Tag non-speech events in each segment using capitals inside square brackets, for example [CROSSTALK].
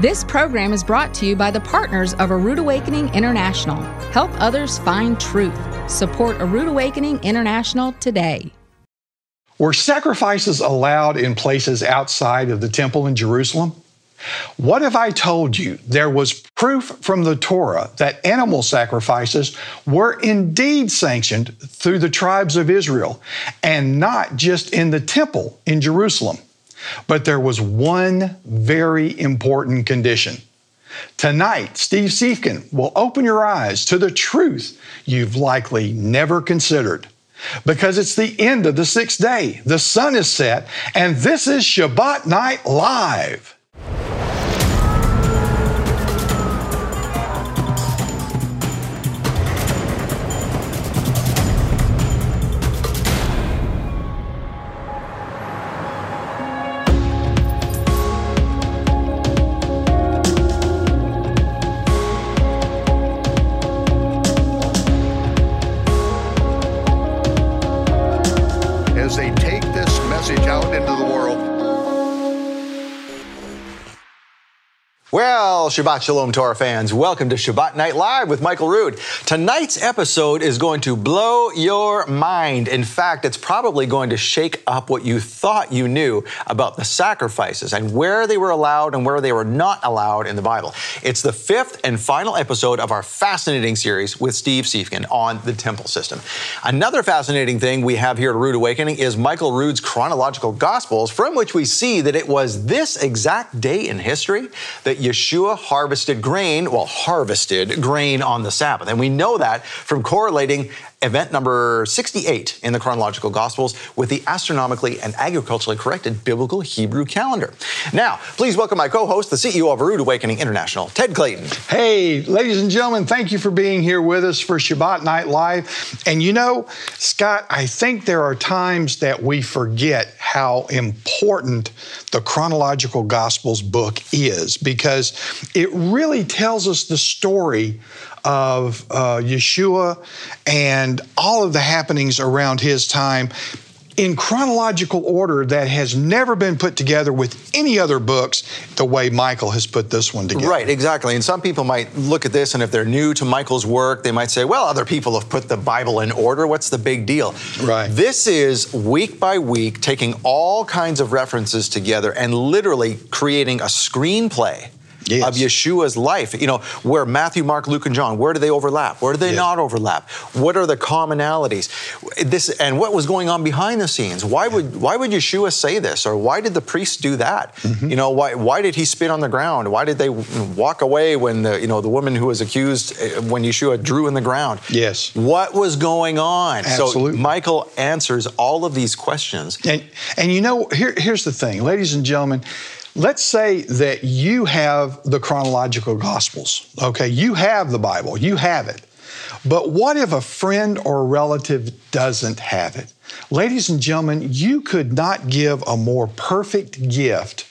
This program is brought to you by the partners of A Rood Awakening International. Help others find truth. Support A Rood Awakening International today. Were sacrifices allowed in places outside of the temple in Jerusalem? What if I told you there was proof from the Torah that animal sacrifices were indeed sanctioned through the tribes of Israel and not just in the temple in Jerusalem? But there was one very important condition. Tonight, Steve Siefken will open your eyes to the truth you've likely never considered. Because it's the end of the sixth day, the sun is set, and this is Shabbat Night Live. Well, Shabbat Shalom to our fans. Welcome to Shabbat Night Live with Michael Rood. Tonight's episode is going to blow your mind. In fact, it's probably going to shake up what you thought you knew about the sacrifices and where they were allowed and where they were not allowed in the Bible. It's the fifth and final episode of our fascinating series with Steve Siefken on the temple system. Another fascinating thing we have here at Rood Awakening is Michael Rood's chronological gospels, from which we see that it was this exact day in history that Yeshua harvested grain, well, harvested grain on the Sabbath. And we know that from correlating event number 68 in the chronological Gospels with the astronomically and agriculturally corrected biblical Hebrew calendar. Now, please welcome my co host, the CEO of Rood Awakening International, Ted Clayton. Hey, ladies and gentlemen, thank you for being here with us for Shabbat Night Live. And you know, Scott, I think there are times that we forget how important the chronological Gospels book is because it really tells us the story of uh, Yeshua and all of the happenings around his time in chronological order that has never been put together with any other books the way Michael has put this one together. Right, exactly. And some people might look at this and if they're new to Michael's work, they might say, well, other people have put the Bible in order. What's the big deal? Right. This is week by week taking all kinds of references together and literally creating a screenplay yes. of Yeshua's life. You know, where Matthew, Mark, Luke, and John, where do they overlap? Where do they yes. not overlap? What are the commonalities? This and what was going on behind the scenes? Why would why would Yeshua say this, or why did the priests do that? Mm-hmm. You know, why why did he spit on the ground? Why did they walk away when the you know the woman who was accused eh, when Yeshua drew in the ground? Yes. What was going on? Absolutely. So Michael answers all of these questions. And and you know, here, here's the thing, ladies and gentlemen Let's say that you have the chronological gospels, okay? You have the Bible, you have it. But what if a friend or relative doesn't have it? Ladies and gentlemen, you could not give a more perfect gift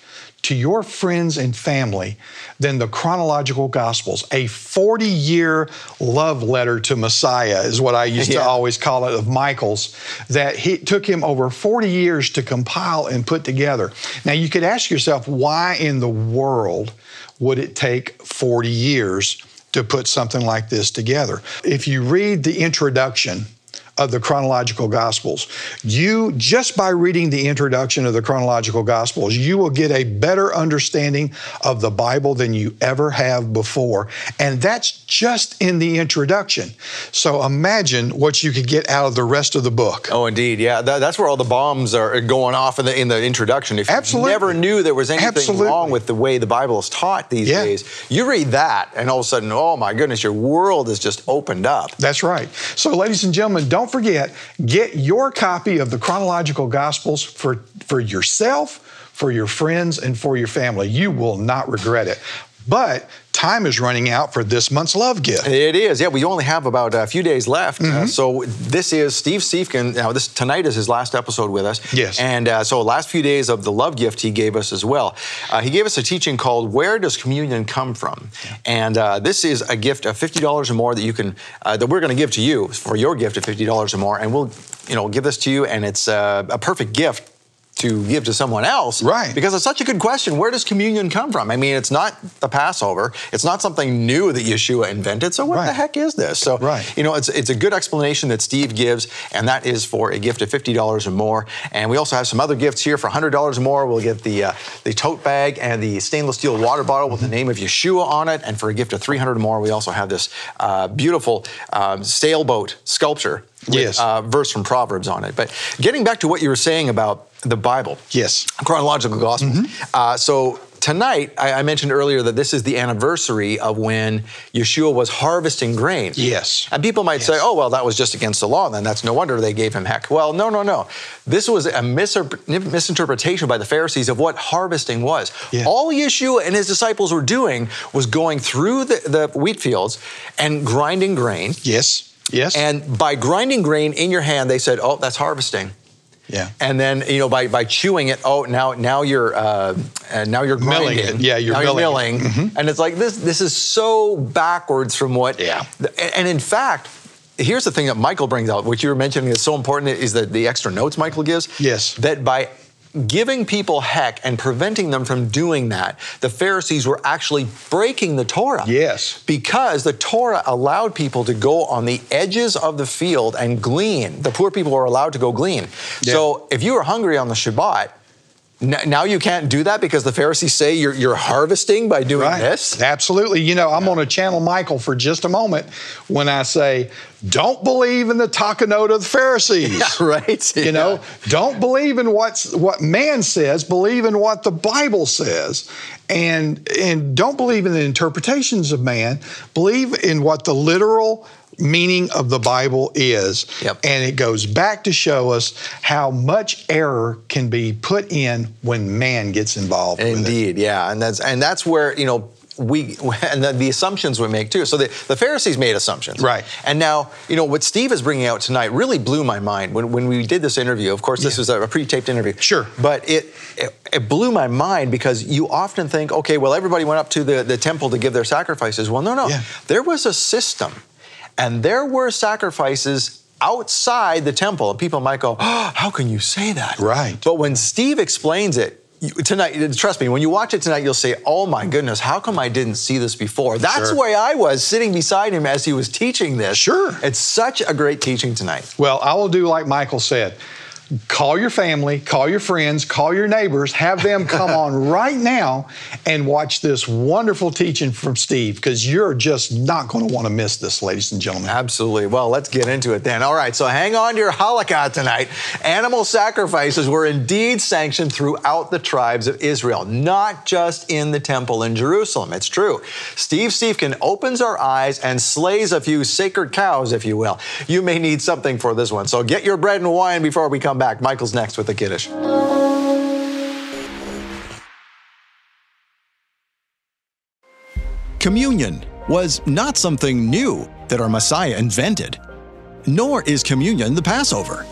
to your friends and family than the chronological gospels. A 40 year love letter to Messiah is what I used yeah. to always call it of Michael's, that he took him over 40 years to compile and put together. Now you could ask yourself, why in the world would it take 40 years to put something like this together? If you read the introduction, of the chronological gospels. You, just by reading the introduction of the chronological gospels, you will get a better understanding of the Bible than you ever have before. And that's just in the introduction. So imagine what you could get out of the rest of the book. Oh, indeed. Yeah. That, that's where all the bombs are going off in the, in the introduction. If Absolutely. you never knew there was anything Absolutely. wrong with the way the Bible is taught these yeah. days, you read that and all of a sudden, oh my goodness, your world is just opened up. That's right. So, ladies and gentlemen, don't don't forget, get your copy of the chronological gospels for, for yourself, for your friends, and for your family. You will not regret it. But time is running out for this month's love gift. It is. Yeah, we only have about a few days left. Uh, mm-hmm. Uh, so this is Steve Siefken. Now, this tonight is his last episode with us. Yes. And uh, so last few days of the love gift he gave us as well. Uh, he gave us a teaching called "Where Does Communion Come From?" Yeah. And uh, this is a gift of fifty dollars or more that you can uh, that we're going to give to you for your gift of fifty dollars or more, and we'll you know give this to you, and it's a perfect gift to give to someone else. Right. Because it's such a good question. Where does communion come from? I mean, it's not the Passover. It's not something new that Yeshua invented. So what Right. the heck is this? So Right. you know, it's it's a good explanation that Steve gives, and that is for a gift of fifty dollars or more. And we also have some other gifts here for hundred dollars or more. We'll get the uh, the tote bag and the stainless steel water bottle with the name of Yeshua on it. And for a gift of three hundred or more, we also have this uh, beautiful um, sailboat sculpture with Yes. uh, verse from Proverbs on it. But getting back to what you were saying about the Bible, Yes. chronological gospel. Mm-hmm. Uh, so tonight, I, I mentioned earlier that this is the anniversary of when Yeshua was harvesting grain. Yes. And people might say, oh, well, that was just against the law, then that's no wonder they gave him heck. Well, no, no, no. This was a mis- misinterpretation by the Pharisees of what harvesting was. Yeah. All Yeshua and his disciples were doing was going through the, the wheat fields and grinding grain. Yes. Yes. And by grinding grain in your hand, they said, oh, that's harvesting. Yeah. And then you know by by chewing it, oh now now you're uh, uh, now you're Milling grinding. it. Yeah, you're now milling it. milling, and it's like this this is so backwards from what. Yeah. And in fact, here's the thing that Michael brings out, which you were mentioning is so important, is that the extra notes Michael gives. Yes. That by giving people heck and preventing them from doing that, the Pharisees were actually breaking the Torah. Yes. Because the Torah allowed people to go on the edges of the field and glean. The poor people were allowed to go glean. Yeah. So if you were hungry on the Shabbat, now you can't do that because the Pharisees say you're, you're harvesting by doing Right. this. Absolutely. You know, I'm going to channel Michael for just a moment when I say, don't believe in the takanot of the Pharisees. [LAUGHS] Yeah, right. You know, don't believe in what's what man says, believe in what the Bible says. And and don't believe in the interpretations of man, believe in what the literal meaning of the Bible is. Yep. And it goes back to show us how much error can be put in when man gets involved. Indeed, yeah, and that's and that's where you know we [LAUGHS] and the, the assumptions we make too. So the, the Pharisees made assumptions, Right. And now you know what Steve is bringing out tonight really blew my mind when when we did this interview. Of course, this Yeah. was a, pre-taped interview, Sure. but it, it it blew my mind because you often think, okay, well everybody went up to the the temple to give their sacrifices. Well, no, no, Yeah. there was a system, and there were sacrifices. Outside the temple, and people might go, oh, [GASPS] "How can you say that?" Right. But when Steve explains it you- tonight, trust me, when you watch it tonight, you'll say, "Oh my goodness, how come I didn't see this before?" That's Sure. where I was sitting beside him as he was teaching this. Sure. it's such a great teaching tonight. Well, I will do like Michael said. Call your family, call your friends, call your neighbors, have them come on [LAUGHS] right now and watch this wonderful teaching from Steve because you're just not going to want to miss this, ladies and gentlemen. Absolutely. Well, let's get into it then. All right, so hang on to your halakha tonight. Animal sacrifices were indeed sanctioned throughout the tribes of Israel, not just in the temple in Jerusalem. It's true. Steve Siefken opens our eyes and slays a few sacred cows, if you will. You may need something for this one, so get your bread and wine before we come back. Michael's next with the Kiddush. Communion was not something new that our Messiah invented, nor is communion the Passover.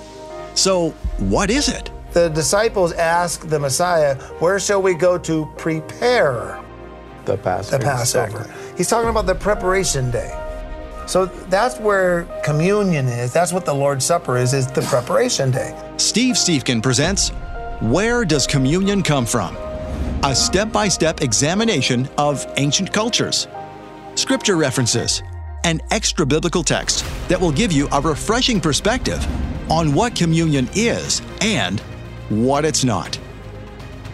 So, what is it? The disciples asked the Messiah, Where shall we go to prepare The Passover. the Passover? He's talking about the preparation day. So that's where communion is. That's what the Lord's Supper is, is the preparation day. Steve Siefken presents Where Does Communion Come From? A step by step examination of ancient cultures, scripture references, and extra biblical text that will give you a refreshing perspective on what communion is and what it's not.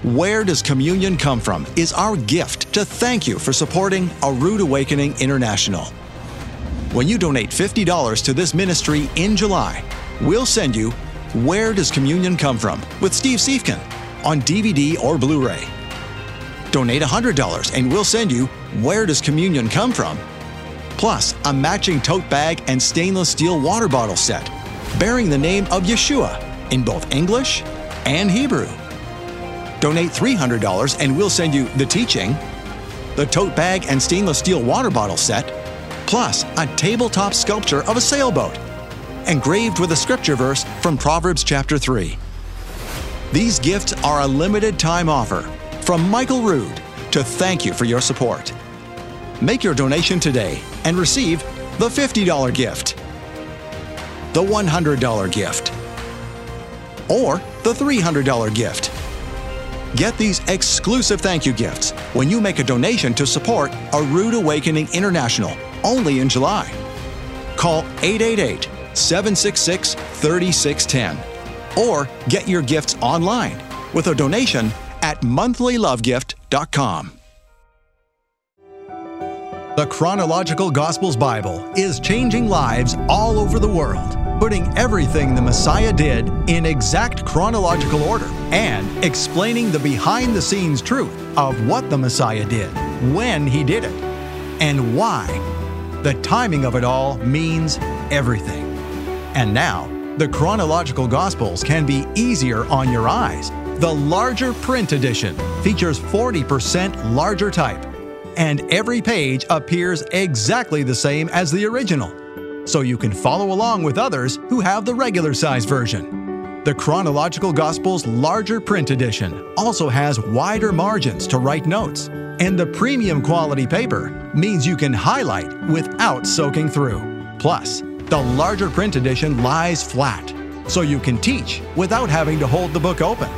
Where Does Communion Come From is our gift to thank you for supporting A Rood Awakening International. When you donate $50 to this ministry in July, we'll send you Where Does Communion Come From with Steve Siefken on DVD or Blu ray. Donate $100 and we'll send you Where Does Communion Come From? Plus, a matching tote bag and stainless steel water bottle set bearing the name of Yeshua in both English and Hebrew. Donate $300 and we'll send you the teaching, the tote bag and stainless steel water bottle set, plus a tabletop sculpture of a sailboat, engraved with a scripture verse from Proverbs chapter 3. These gifts are a limited time offer from Michael Rood to thank you for your support. Make your donation today and receive the $50 gift, the $100 gift, or the $300 gift. Get these exclusive thank you gifts when you make a donation to support A Rood Awakening International only in July. Call 888 766 3610 or get your gifts online with a donation at monthlylovegift.com. The Chronological Gospels Bible is changing lives all over the world, putting everything the Messiah did in exact chronological order and explaining the behind the scenes truth of what the Messiah did, when he did it, and why. The timing of it all means everything. And now, the chronological Gospels can be easier on your eyes. The larger print edition features 40% larger type, and every page appears exactly the same as the original, so you can follow along with others who have the regular size version. The Chronological Gospels larger print edition also has wider margins to write notes, and the premium quality paper means you can highlight without soaking through. Plus, the larger print edition lies flat, so you can teach without having to hold the book open.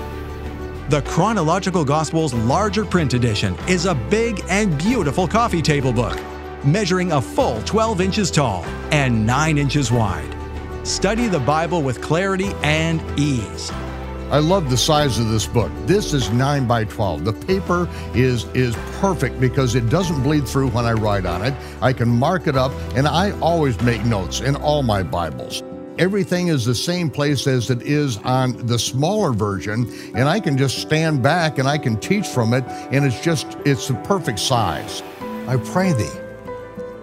The Chronological Gospels larger print edition is a big and beautiful coffee table book, measuring a full 12 inches tall and 9 inches wide. Study the Bible with clarity and ease. I love the size of this book. This is 9 by 12. The paper is is perfect because it doesn't bleed through when I write on it. I can mark it up and I always make notes in all my Bibles. Everything is the same place as it is on the smaller version and I can just stand back and I can teach from it and it's just it's the perfect size. I pray thee,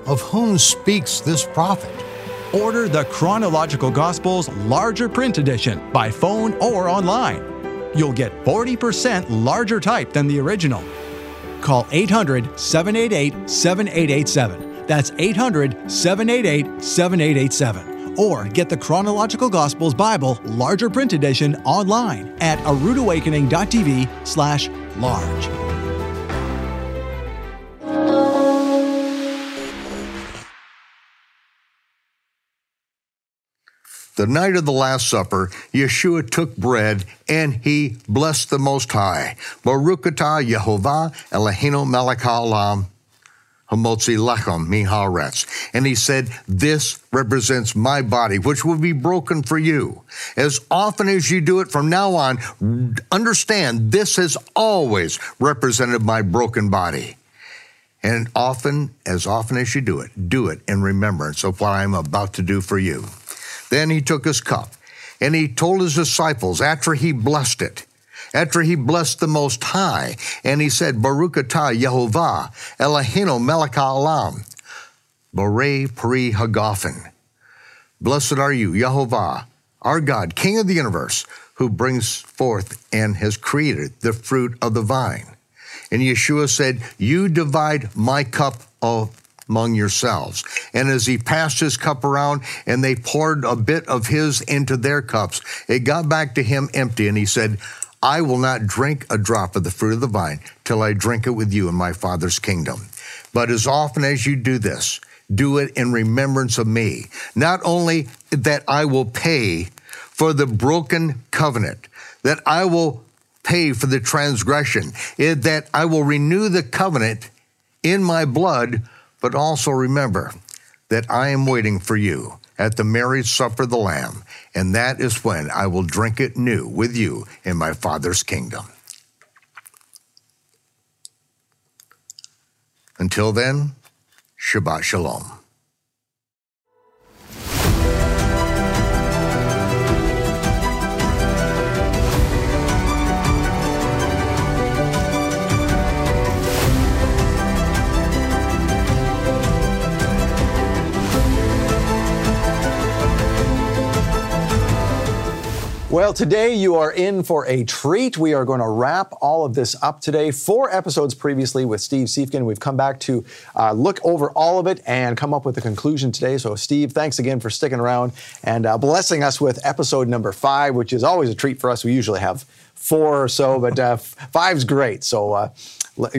of whom speaks this prophet? Order the Chronological Gospels larger print edition by phone or online. You'll get 40% larger type than the original. Call 800 788 7887. That's 800 788 7887. Or get the Chronological Gospels Bible larger print edition online at aroodawakening.tv slash large. The night of the Last Supper, Yeshua took bread and he blessed the Most High. Baruch atah Yehovah Eloheinu melech haolam hamotzi lechem miharetz. And he said, this represents my body, which will be broken for you. As often as you do it from now on, understand this has always represented my broken body. And often, as often as you do it, do it in remembrance of what I'm about to do for you. Then he took his cup and he told his disciples after he blessed it, after he blessed the Most High, and he said, Baruch atah Yehovah Eloheinu melech haolam, Borei Pri Hagafen. Blessed are you, Yehovah, our God, King of the universe, who brings forth and has created the fruit of the vine. And Yeshua said, You divide my cup of among yourselves. And as he passed his cup around and they poured a bit of his into their cups, it got back to him empty. And he said, I will not drink a drop of the fruit of the vine till I drink it with you in my Father's kingdom. But as often as you do this, do it in remembrance of me. Not only that I will pay for the broken covenant, that I will pay for the transgression, that I will renew the covenant in my blood but also remember that I am waiting for you at the marriage supper of the Lamb, and that is when I will drink it new with you in my Father's kingdom. Until then, Shabbat Shalom. Well, today you are in for a treat. We are going to wrap all of this up today. Four episodes previously with Steve Siefken. We've come back to uh, look over all of it and come up with a conclusion today. So, Steve, thanks again for sticking around and uh, blessing us with episode number five, which is always a treat for us. We usually have four or so, but uh, five's great. So, uh,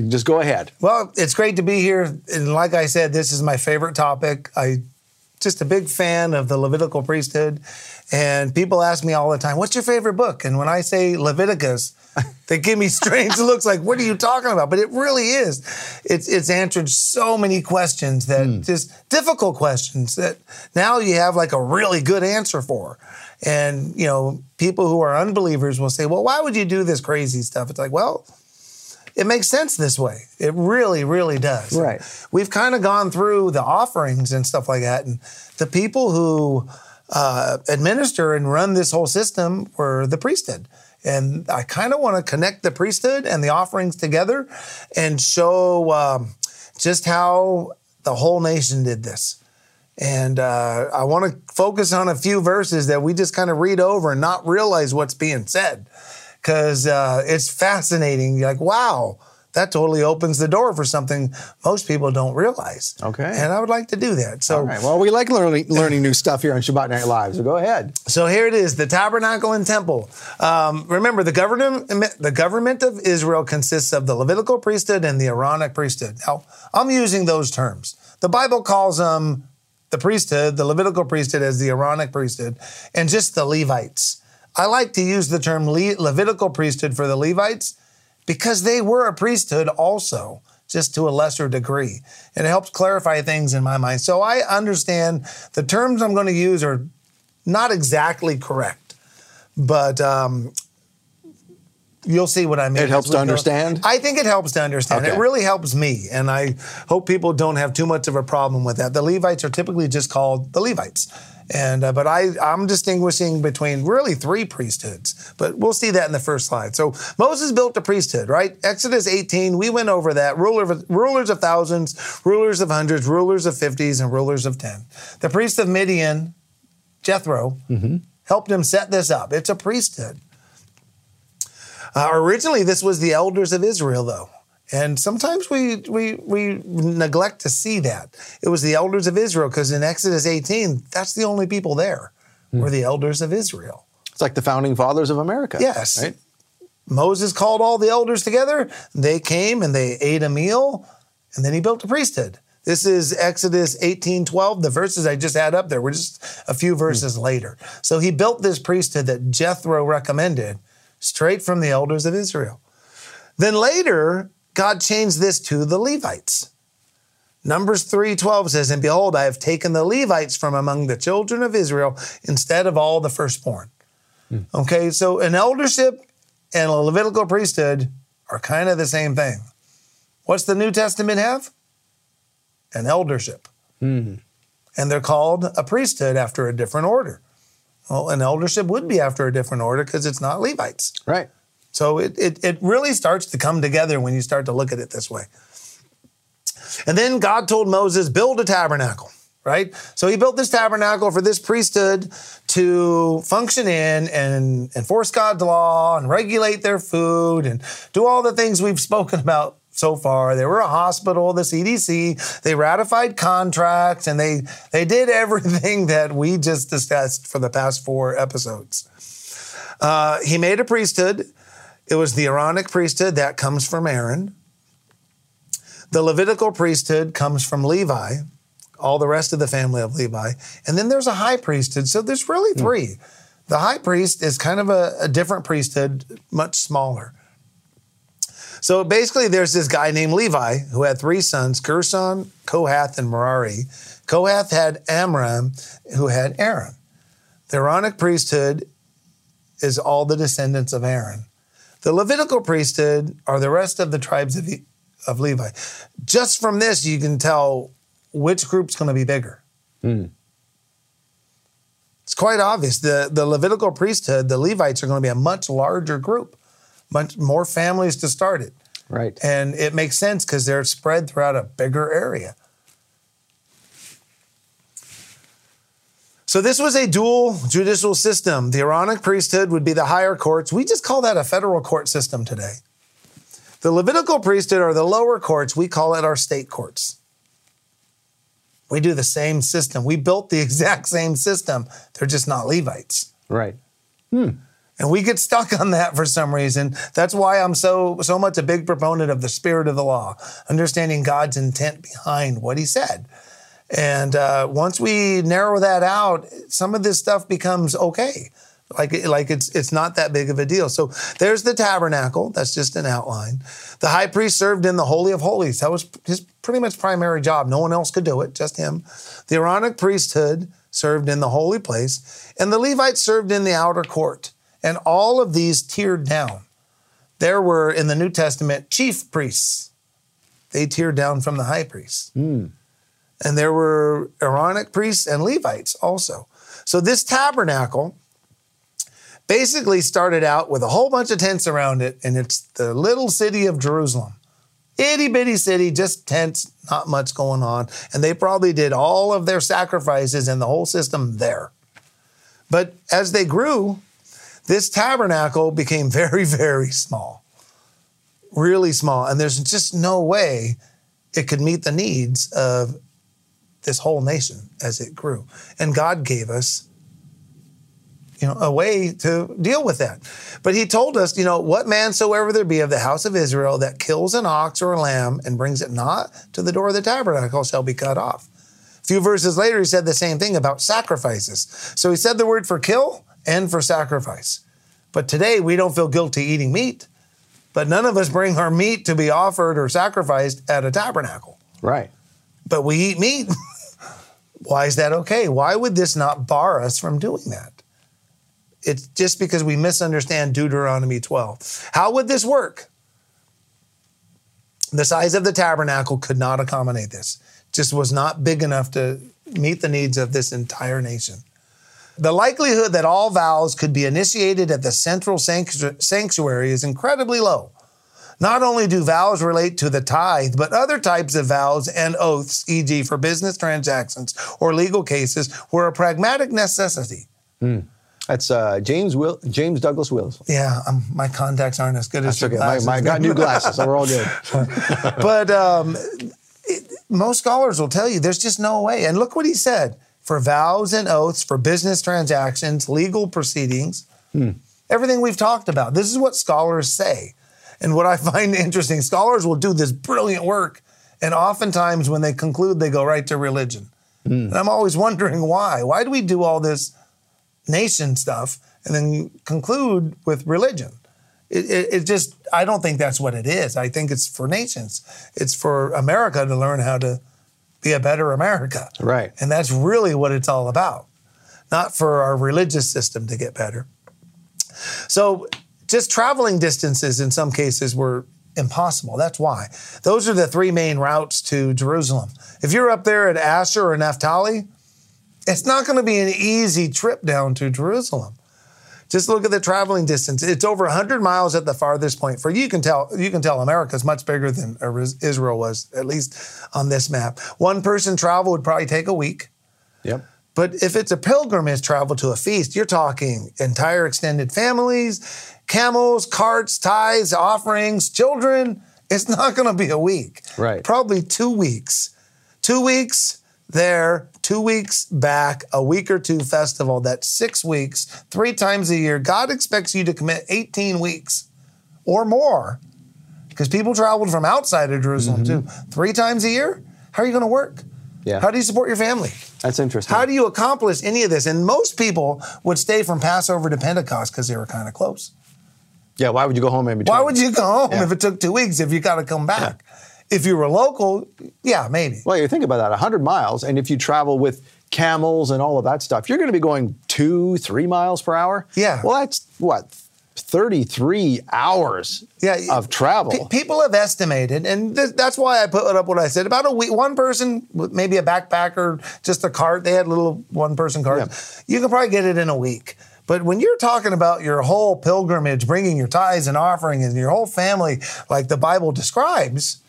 just go ahead. Well, it's great to be here. And like I said, this is my favorite topic. I just a big fan of the Levitical priesthood. And people ask me all the time, what's your favorite book? And when I say Leviticus, [LAUGHS] they give me strange looks like, what are you talking about? But it really is. It's, it's answered so many questions that Hmm. just difficult questions that now you have like a really good answer for. And, you know, people who are unbelievers will say, well, why would you do this crazy stuff? It's like, well, it makes sense this way. It really, really does. Right. We've kind of gone through the offerings and stuff like that. And the people who uh, administer and run this whole system were the priesthood. And I kind of want to connect the priesthood and the offerings together and show um, just how the whole nation did this. And uh, I want to focus on a few verses that we just kind of read over and not realize what's being said because uh, it's fascinating. You're like, wow, that totally opens the door for something most people don't realize. Okay. And I would like to do that. So, All right. Well, we like learning learning new stuff here on Shabbat Night Live. So go ahead. so here it is: the tabernacle and temple. Um, remember, the government the government of Israel consists of the Levitical priesthood and the Aaronic priesthood. Now, I'm using those terms. The Bible calls them the priesthood, the Levitical priesthood, as the Aaronic priesthood, and just the Levites. I like to use the term Le- Levitical priesthood for the Levites because they were a priesthood also, just to a lesser degree. And it helps clarify things in my mind. So I understand the terms I'm going to use are not exactly correct, but um, you'll see what I mean. It helps to go. understand? I think it helps to understand. Okay. It really helps me, and I hope people don't have too much of a problem with that. The Levites are typically just called the Levites, and uh, but I I'm distinguishing between really three priesthoods. But we'll see that in the first slide. So Moses built a priesthood, right? Exodus 18, we went over that. Ruler of, rulers of thousands, rulers of hundreds, rulers of fifties, and rulers of ten. The priest of Midian, Jethro, helped him set this up. It's a priesthood. Uh, originally, this was the elders of Israel, though. And sometimes we, we, we neglect to see that. It was the elders of Israel, because in Exodus 18, that's the only people there were hmm. the elders of Israel. It's like the founding fathers of America. Yes. Right? Moses called all the elders together. They came and they ate a meal, and then he built a priesthood. This is Exodus 18 12. The verses I just had up there were just a few hmm. verses later. So he built this priesthood that Jethro recommended straight from the elders of Israel. Then later, God changed this to the Levites. Numbers 3:12 says, "And behold, I have taken the Levites from among the children of Israel instead of all the firstborn." Hmm. Okay, so an eldership and a Levitical priesthood are kind of the same thing. What's the New Testament have? An eldership. Hmm. And they're called a priesthood after a different order. Well, an eldership would be after a different order because it's not Levites. Right. So it, it, it really starts to come together when you start to look at it this way. And then God told Moses, build a tabernacle, right? So he built this tabernacle for this priesthood to function in and enforce God's law and regulate their food and do all the things we've [LAUGHS] spoken about so far. They were a hospital, the CDC, they ratified contracts, and they, they did [LAUGHS] everything that we just discussed for the past four episodes. Uh, he made a priesthood. It was the Aaronic priesthood that comes from Aaron. The Levitical priesthood comes from Levi, all the rest of the family of Levi. And then there's a high priesthood. So there's really hmm. three. The high priest is kind of a, a different priesthood, much smaller. So basically, there's this guy named Levi who had three sons Gershon, Kohath, and Merari. Kohath had Amram, who had Aaron. The Aaronic priesthood is all the descendants of Aaron. The Levitical priesthood are the rest of the tribes of, of Levi. Just from this, you can tell which group's going to be bigger. Hmm. It's quite obvious. The, the Levitical priesthood, the Levites, are going to be a much larger group, much more families to start it. Right. And it makes sense because they're spread throughout a bigger area. So this was a dual judicial system. The Aaronic priesthood would be the higher courts. We just call that a federal court system today. The Levitical priesthood are the lower courts. We call it our state courts. We do the same system. We built the [LAUGHS] exact same system. They're just not Levites. Right. Hmm. And we get stuck on that for some reason. That's why I'm so so much a big proponent of the spirit of the law, understanding God's intent behind what he said. And uh, once we narrow that out, some of this stuff becomes okay. Like, like it's it's not that big of a deal. So there's the tabernacle. That's just an outline. The high priest served in the holy of holies. That was his pretty much primary job. No one else could do it, just him. The Aaronic priesthood served in the holy place, and the Levites served in the outer court. And all of these tiered down. There were in the New Testament chief priests. They tiered down from the high priest. And there were Aaronic priests and Levites also. So this tabernacle basically started out with a whole bunch of tents around it, and it's the little city of Jerusalem. Itty bitty city, just tents, not much going on. And they probably did all of their sacrifices and the whole system there. But as they grew, this tabernacle became [LAUGHS] very, very small, really small. And there's just no way it could meet the needs of this whole nation as it grew. And God gave us you know, a way to deal with that. But he told us, you know, what man soever there be of the house of Israel that kills an ox or a lamb and brings it not to the door of the tabernacle shall be cut off. A few verses later, he said the same thing about sacrifices. So he said the word for kill and for sacrifice. But today we don't feel guilty eating meat, but none of us bring our meat to be offered or sacrificed at a tabernacle. Right. But we eat meat. [LAUGHS] Why is that okay? Why would this not bar us from doing that? It's just because we misunderstand Deuteronomy 12. How would this work? The size of the tabernacle could not accommodate this. Just was not big enough to meet the needs of this entire nation. The likelihood that all vows could be initiated at the central sanctuary is incredibly low. Not only do vows relate to the tithe, but other types of vows and oaths, e.g., for business transactions or legal cases, were a pragmatic necessity. That's uh, James Will James Douglas Wills. Yeah, um, my contacts aren't as good as That's your okay. Glasses. my, I got new glasses, so we're all good. [LAUGHS] but um, it, most scholars will tell you there's just no way. And look what he said for vows and oaths, for business transactions, legal proceedings, everything we've talked about. This is what scholars say. And what I find [LAUGHS] interesting, scholars will do this brilliant work, and oftentimes when they conclude, they go right to religion. Hmm. And I'm always [LAUGHS] wondering why. Why do we do all this nation stuff and then conclude with religion? It, it, it just, I don't think that's what it is. I think it's for nations. It's for America to learn how to be a better America. Right. And that's really what it's all about, not for our religious system to get better. So, just traveling distances in some cases were impossible. That's why. Those are the three main routes to Jerusalem. If you're up there at Asher or Naphtali, it's not going to be an easy trip down to Jerusalem. Just look at the traveling distance. It's over 100 miles at the farthest point. For you can tell, you can tell America is much bigger than Israel was, at least on this map. One person travel would probably take a week. Yep. But if it's a pilgrimage travel to a feast, you're talking entire extended families, camels, carts, tithes, offerings, children. It's not [LAUGHS] going to be a week. Right. Probably two weeks. Two weeks there, two weeks back, a week or two festival. That's six weeks, three times a year. God expects you to commit 18 weeks or more because people traveled from outside of Jerusalem mm-hmm. too. Three times a year? How are you going to work? Yeah. How do you support your family? That's interesting. How do you accomplish any of this? And most people would stay from Passover to Pentecost because they were kind of close. Yeah, why would you go home in between? Why would you go home Yeah. if it took two weeks if you got to come back? If you were local, yeah, maybe. Well, you think about that 100 miles, and if you travel with camels and all of that stuff, you're going to be going two, three miles per hour. Yeah. Well, that's what? 33 hours Yeah, of travel. Pe- people have estimated, and th- that's why I put up what I said about a week. One person, maybe a backpacker, just a cart. They had little one-person carts. You can probably get it in a week. But when you're talking about your whole pilgrimage, bringing your tithes and offering, and your whole family, like the Bible describes,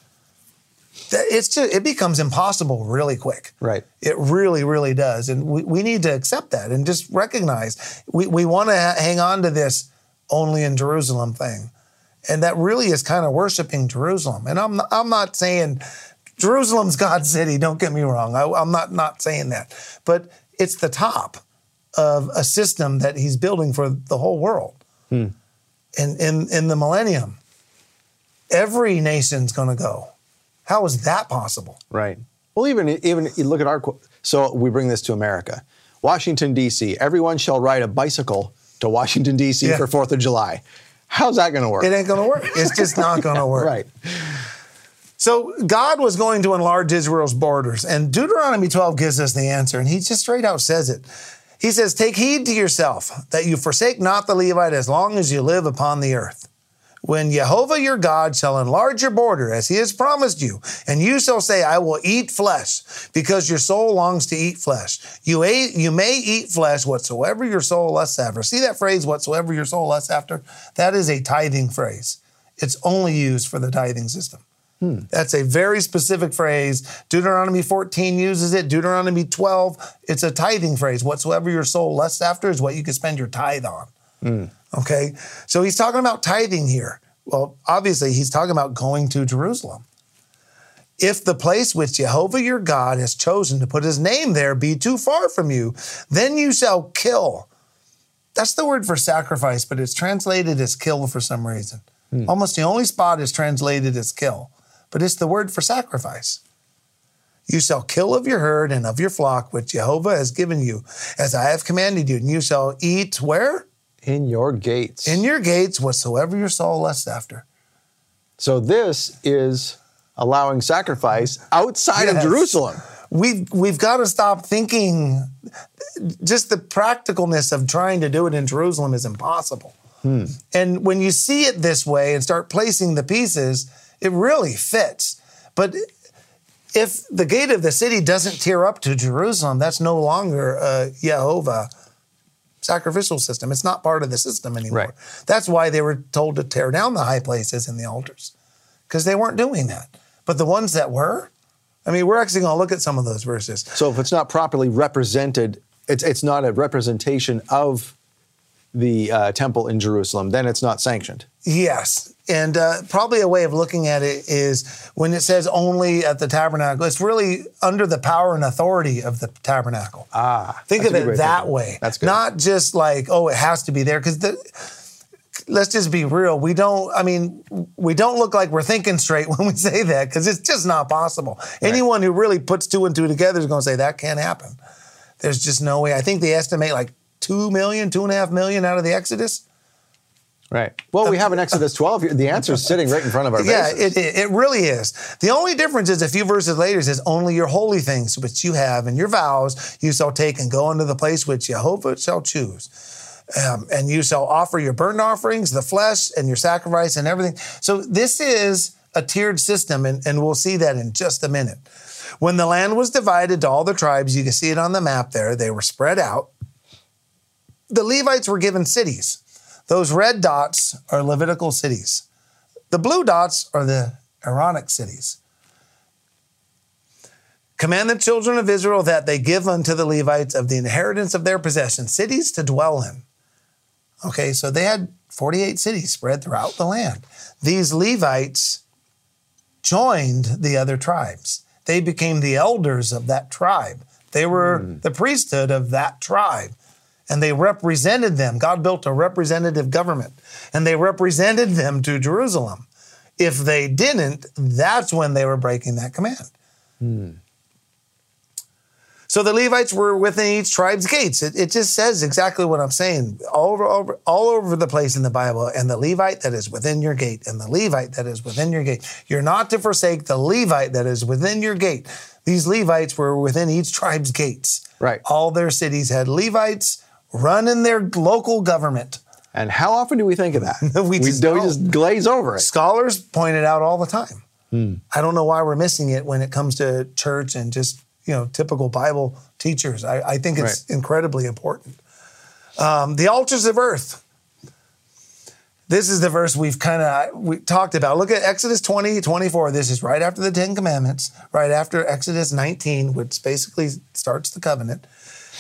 it's just it becomes impossible really quick. Right. It really, really does, and we, we need to accept that and just recognize we we want to ha- hang on to this only in Jerusalem thing, and that really is kind of worshiping Jerusalem. And I'm not, I'm not saying Jerusalem's God's city. Don't get me wrong. I, I'm not not saying that, but it's the top of a system that He's building for the whole world. Hmm. And in in the millennium, every nation's going to go. How is that possible? right. Well, even even you look at our so we bring this to America. Washington D.C. Everyone shall ride a bicycle to Washington D.C. Yeah. for Fourth of July. How's that going to work? It ain't going to work. It's just not going [LAUGHS] to work. right. So God was going to enlarge Israel's borders, and Deuteronomy 12 gives us the answer, and he just straight out says it. He says, Take heed to yourself that you forsake not the Levite as long as you live upon the earth. When Jehovah your God shall enlarge your border as he has promised you, and you shall say, I will eat flesh, because your soul longs to eat flesh. You, ate, you may eat flesh whatsoever your soul lusts after. See that phrase, whatsoever your soul lusts after? That is a tithing phrase. It's only used for the tithing system. That's a very specific phrase. Deuteronomy 14 uses it. Deuteronomy 12, it's a tithing phrase. Whatsoever your soul lusts after is what you can spend your tithe on. Okay? So he's talking about tithing here. Well, obviously, he's talking about going to Jerusalem. If the place which Jehovah your God has chosen to put his name there be too far from you, then you shall kill. That's the word for sacrifice, but it's translated as kill for some reason. Hmm. Almost the only spot is translated as kill, but it's the word for sacrifice. You shall kill of your herd and of your flock which Jehovah has given you, as I have commanded you, and you shall eat where? In your gates. In your gates, whatsoever your soul lusts after. so this is allowing sacrifice outside of Jerusalem. We've, we've got to stop thinking just the practicalness of trying to do it in Jerusalem is impossible. Hmm. And when you see it this way and start placing the pieces, it really fits. But if the gate of the city doesn't tear up to Jerusalem, that's no longer a Jehovah sacrificial system. It's not part of the system anymore. Right. That's why they were told to tear down the high places and the altars because they weren't doing that. But the ones that were, I mean, we're actually going to look at some of those verses. So if it's not properly represented, it's it's not a representation of the uh, temple in Jerusalem. Then it's not sanctioned. Yes. And uh, probably a way of looking at it is when it says only at the tabernacle, it's really under the power and authority of the tabernacle. Ah, Think of a good way it that thinking. way. That's good. Not just like, oh, it has to be there. Because the. let's just be real. We don't, I mean, we don't look like we're thinking straight [LAUGHS] when we say that because it's just not possible. Anyone who really puts two and two together is going to say that can't happen. There's just no way. I think they estimate like two million, two and a half million out of the Exodus. Right. Well, we have an Exodus 12. here. The answer is sitting right in front of our Yeah, faces. it, it, it really is. The only difference is a few verses later it says, Only your holy things which you have and your vows you shall take and go into the place which Jehovah shall choose. Um, and you shall offer your burnt offerings, the flesh, and your sacrifice, and everything. So this is a tiered system, and, and we'll see that in just a minute. When the land was divided to all the tribes, you can see it on the map there, they were spread out. The Levites were given cities. Those red dots are Levitical cities. The blue dots are the Aaronic cities. Command the children of Israel that they give unto the Levites of the inheritance of their possession cities to dwell in. Okay, so they had 48 cities spread throughout the land. These Levites joined the other tribes. They became the elders of that tribe. They were hmm. the priesthood of that tribe and they represented them. God built a representative government and they represented them to Jerusalem. If they didn't, that's when they were breaking that command. Hmm. So the Levites were within each tribe's gates. It, it just says exactly what I'm saying all over, over, all over the place in the Bible. And the Levite that is within your gate, and the Levite that is within your gate. You're not to forsake the Levite that is within your gate. These Levites were within each tribe's gates. Right. All their cities had Levites running their local government. And how often do we think of that? [LAUGHS] We just we don't. just glaze over it. Scholars point it out all the time. I don't know why we're missing it when it comes to church and just you know typical Bible teachers. I, I think it's incredibly important. Um, the altars of earth. This is the verse we've kind of we talked about. Look at Exodus 20, 24. This is right after the Ten Commandments, right after Exodus 19, which basically starts the covenant.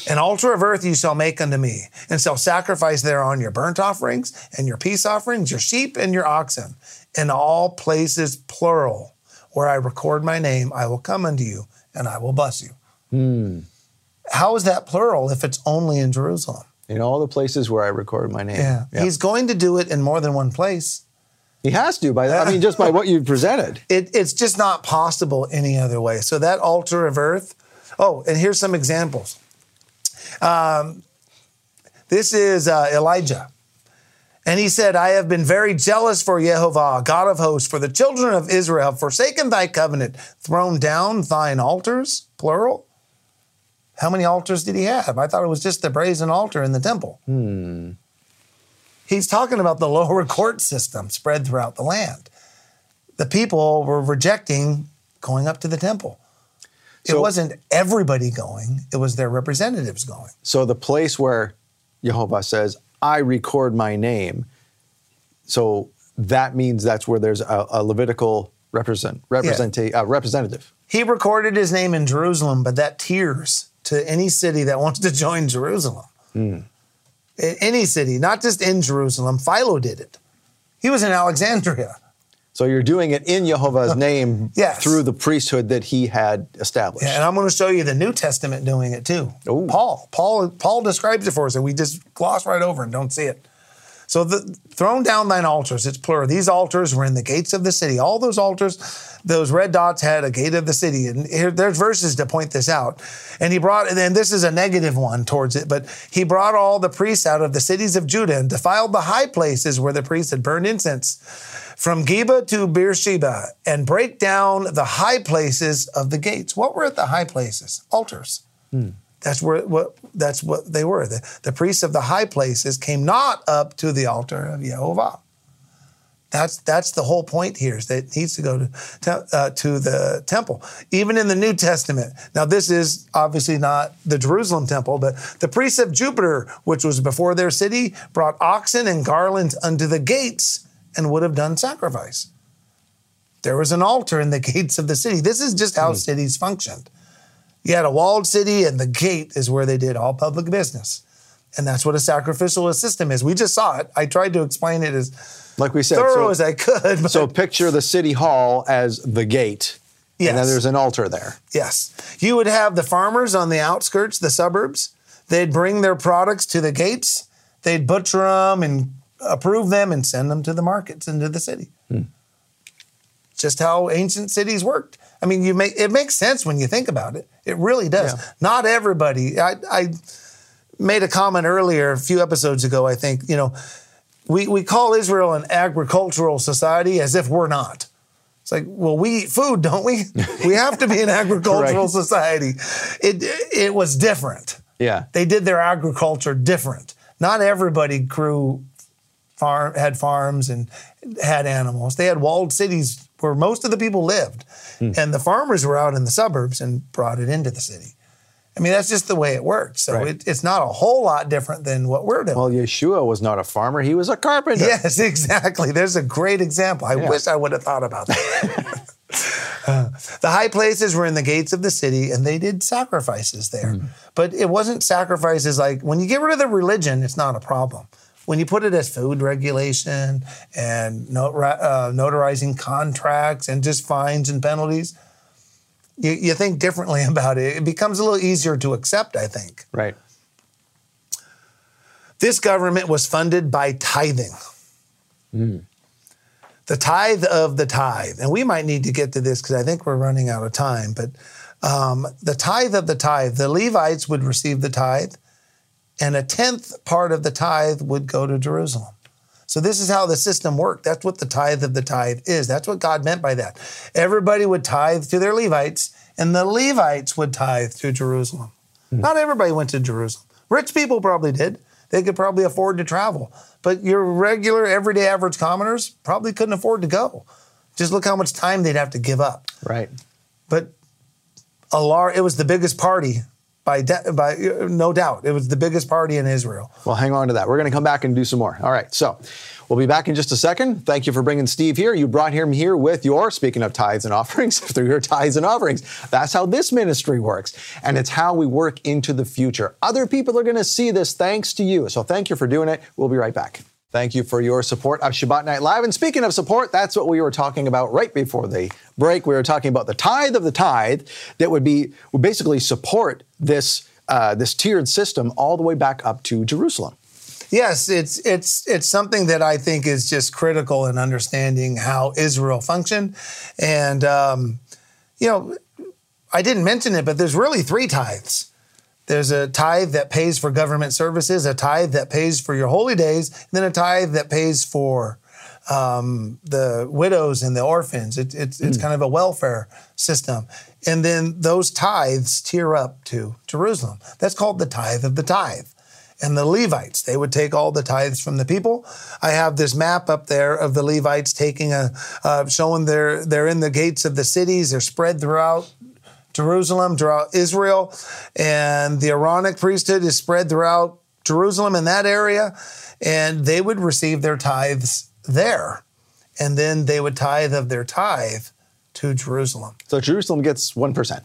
An altar of earth you shall make unto me, and shall sacrifice thereon your burnt offerings and your peace offerings, your sheep and your oxen. In all places, plural, where I record my name, I will come unto you and I will bless you. Hmm. How is that plural if it's only in Jerusalem? In all the places where I record my name. Yeah. He's going to do it in more than one place. He has to by that. I mean just by what you've presented. [LAUGHS] It, it's just not possible any other way. So that altar of earth. Oh, and here's some examples. Um, this is uh, Elijah. And he said, I have been very jealous for Jehovah, God of hosts, for the children of Israel have forsaken thy covenant, thrown down thine altars, plural. How many altars did he have? I thought it was just the brazen altar in the temple. Hmm. He's talking about the lower court system spread throughout the land. The people were rejecting going up to the temple. It So- wasn't everybody going, it was their representatives going. So the place where Jehovah says, I record my name. So that means that's where there's a, a Levitical represent, representa- uh, representative. He recorded his name in Jerusalem, but that tiers to any city that wants to join Jerusalem. In any city, not just in Jerusalem. Philo did it. He was in Alexandria. So you're doing it in Jehovah's name Yes. through the priesthood that he had established. And I'm going to show you the New Testament doing it too. Ooh. Paul. Paul Paul describes it for us, and we just gloss right over and don't see it. So the thrown down thine altars, it's plural. These altars were in the gates of the city. All those altars, those red dots had a gate of the city. And here there's verses to point this out. And he brought, and this is a negative one towards it, but he brought all the priests out of the cities of Judah and defiled the high places where the priests had burned incense from Geba to Beersheba and break down the high places of the gates. What were at the high places? Altars. Hmm. That's where what that's what they were. The, the priests of the high places came not up to the altar of Jehovah. That's that's the whole point here is that it needs to go to te- uh, to the temple. Even in the New Testament. Now this is obviously not the Jerusalem temple, but the priests of Jupiter, which was before their city, brought oxen and garlands unto the gates and would have done sacrifice. There was an altar in the [LAUGHS] gates of the city. This is just how cities functioned. You had a walled city, and the gate is where they did all public business. And that's what a sacrificial system is. We just saw it. I tried to explain it as Like we said, thorough so, as I could. But so picture the city hall as the gate. And then there's an altar there. yes, you would have the farmers on the outskirts, the suburbs. They'd bring their products to the gates. They'd butcher them and approve them and send them to the markets into the city. Hmm. Just how ancient cities worked. I mean, you make it makes sense when you think about it. It really does. Yeah. Not everybody. I, I made a comment earlier, a few episodes ago. I think you know, we we call Israel an agricultural society as if we're not. It's like, well, we eat food, don't we? [LAUGHS] we have to be an agricultural Right. society. It it was different. Yeah. They did their agriculture different. Not everybody grew farm had farms and had animals. They had walled cities where most of the people lived. And the farmers were out in the suburbs and brought it into the city. I mean, that's just the way it worked. So Right. it, it's not a whole lot different than what we're doing. Well, Yeshua was not a farmer, he was a carpenter. Yes, [LAUGHS] exactly. There's a great example. I Yeah. wish I would have thought about that. [LAUGHS] Uh, the high places were in the gates of the city and they did sacrifices there. Hmm. But it wasn't sacrifices like when you get rid of the religion, it's not a problem. When you put it as food regulation and not, uh, notarizing contracts and just fines and penalties, you, you think differently [LAUGHS] about it. It becomes a little easier to accept, I think. Right. This government was funded by tithing. The tithe of the tithe. And we might need to get to this because I think we're running out of time. But um, the tithe of the tithe, the Levites would receive the tithe, and a tenth part of the tithe would go to Jerusalem. So this is how the system worked. That's what the tithe of the tithe is. That's what God meant by that. Everybody would tithe to their Levites, and the Levites would tithe to Jerusalem. Hmm. Not everybody went to Jerusalem. Rich people probably did. They could probably afford to travel. But your regular, everyday average commoners probably couldn't afford to go. Just look how much time they'd have to give up. Right. But a lar- it was the biggest party by de- by no doubt. It was the biggest party in Israel. Well, hang on to that. We're going to come back and do some more. All right. So we'll be back in just a second. Thank you for bringing Steve here. You brought him here with your, speaking of tithes and offerings, [LAUGHS] through your tithes and offerings. That's how this ministry works. And it's how we work into the future. Other people are going to see this thanks to you. So thank you for doing it. We'll be right back. Thank you for your support of Shabbat Night Live. And speaking of support, that's what we were talking about right before the break. We were talking about the tithe of the tithe that would be would basically support this uh, this tiered system all the way back up to Jerusalem. yes, it's it's it's something that I think is just critical in understanding how Israel functioned, and um, you know, I didn't mention it, but there's really three tithes. There's a tithe that pays for government services, a tithe that pays for your holy days, and then a tithe that pays for um, the widows and the orphans. It, it's it's kind of a welfare system, and then those tithes tier up to Jerusalem. That's called the tithe of the tithe. And the Levites, they would take all the tithes from the people. I have this map up there of the Levites taking a, uh, showing they're they're in the gates of the cities. They're spread throughout Jerusalem, throughout Israel, and the Aaronic priesthood is spread throughout Jerusalem in that area, and they would receive their tithes there, and then they would tithe of their tithe to Jerusalem. So Jerusalem gets 1%.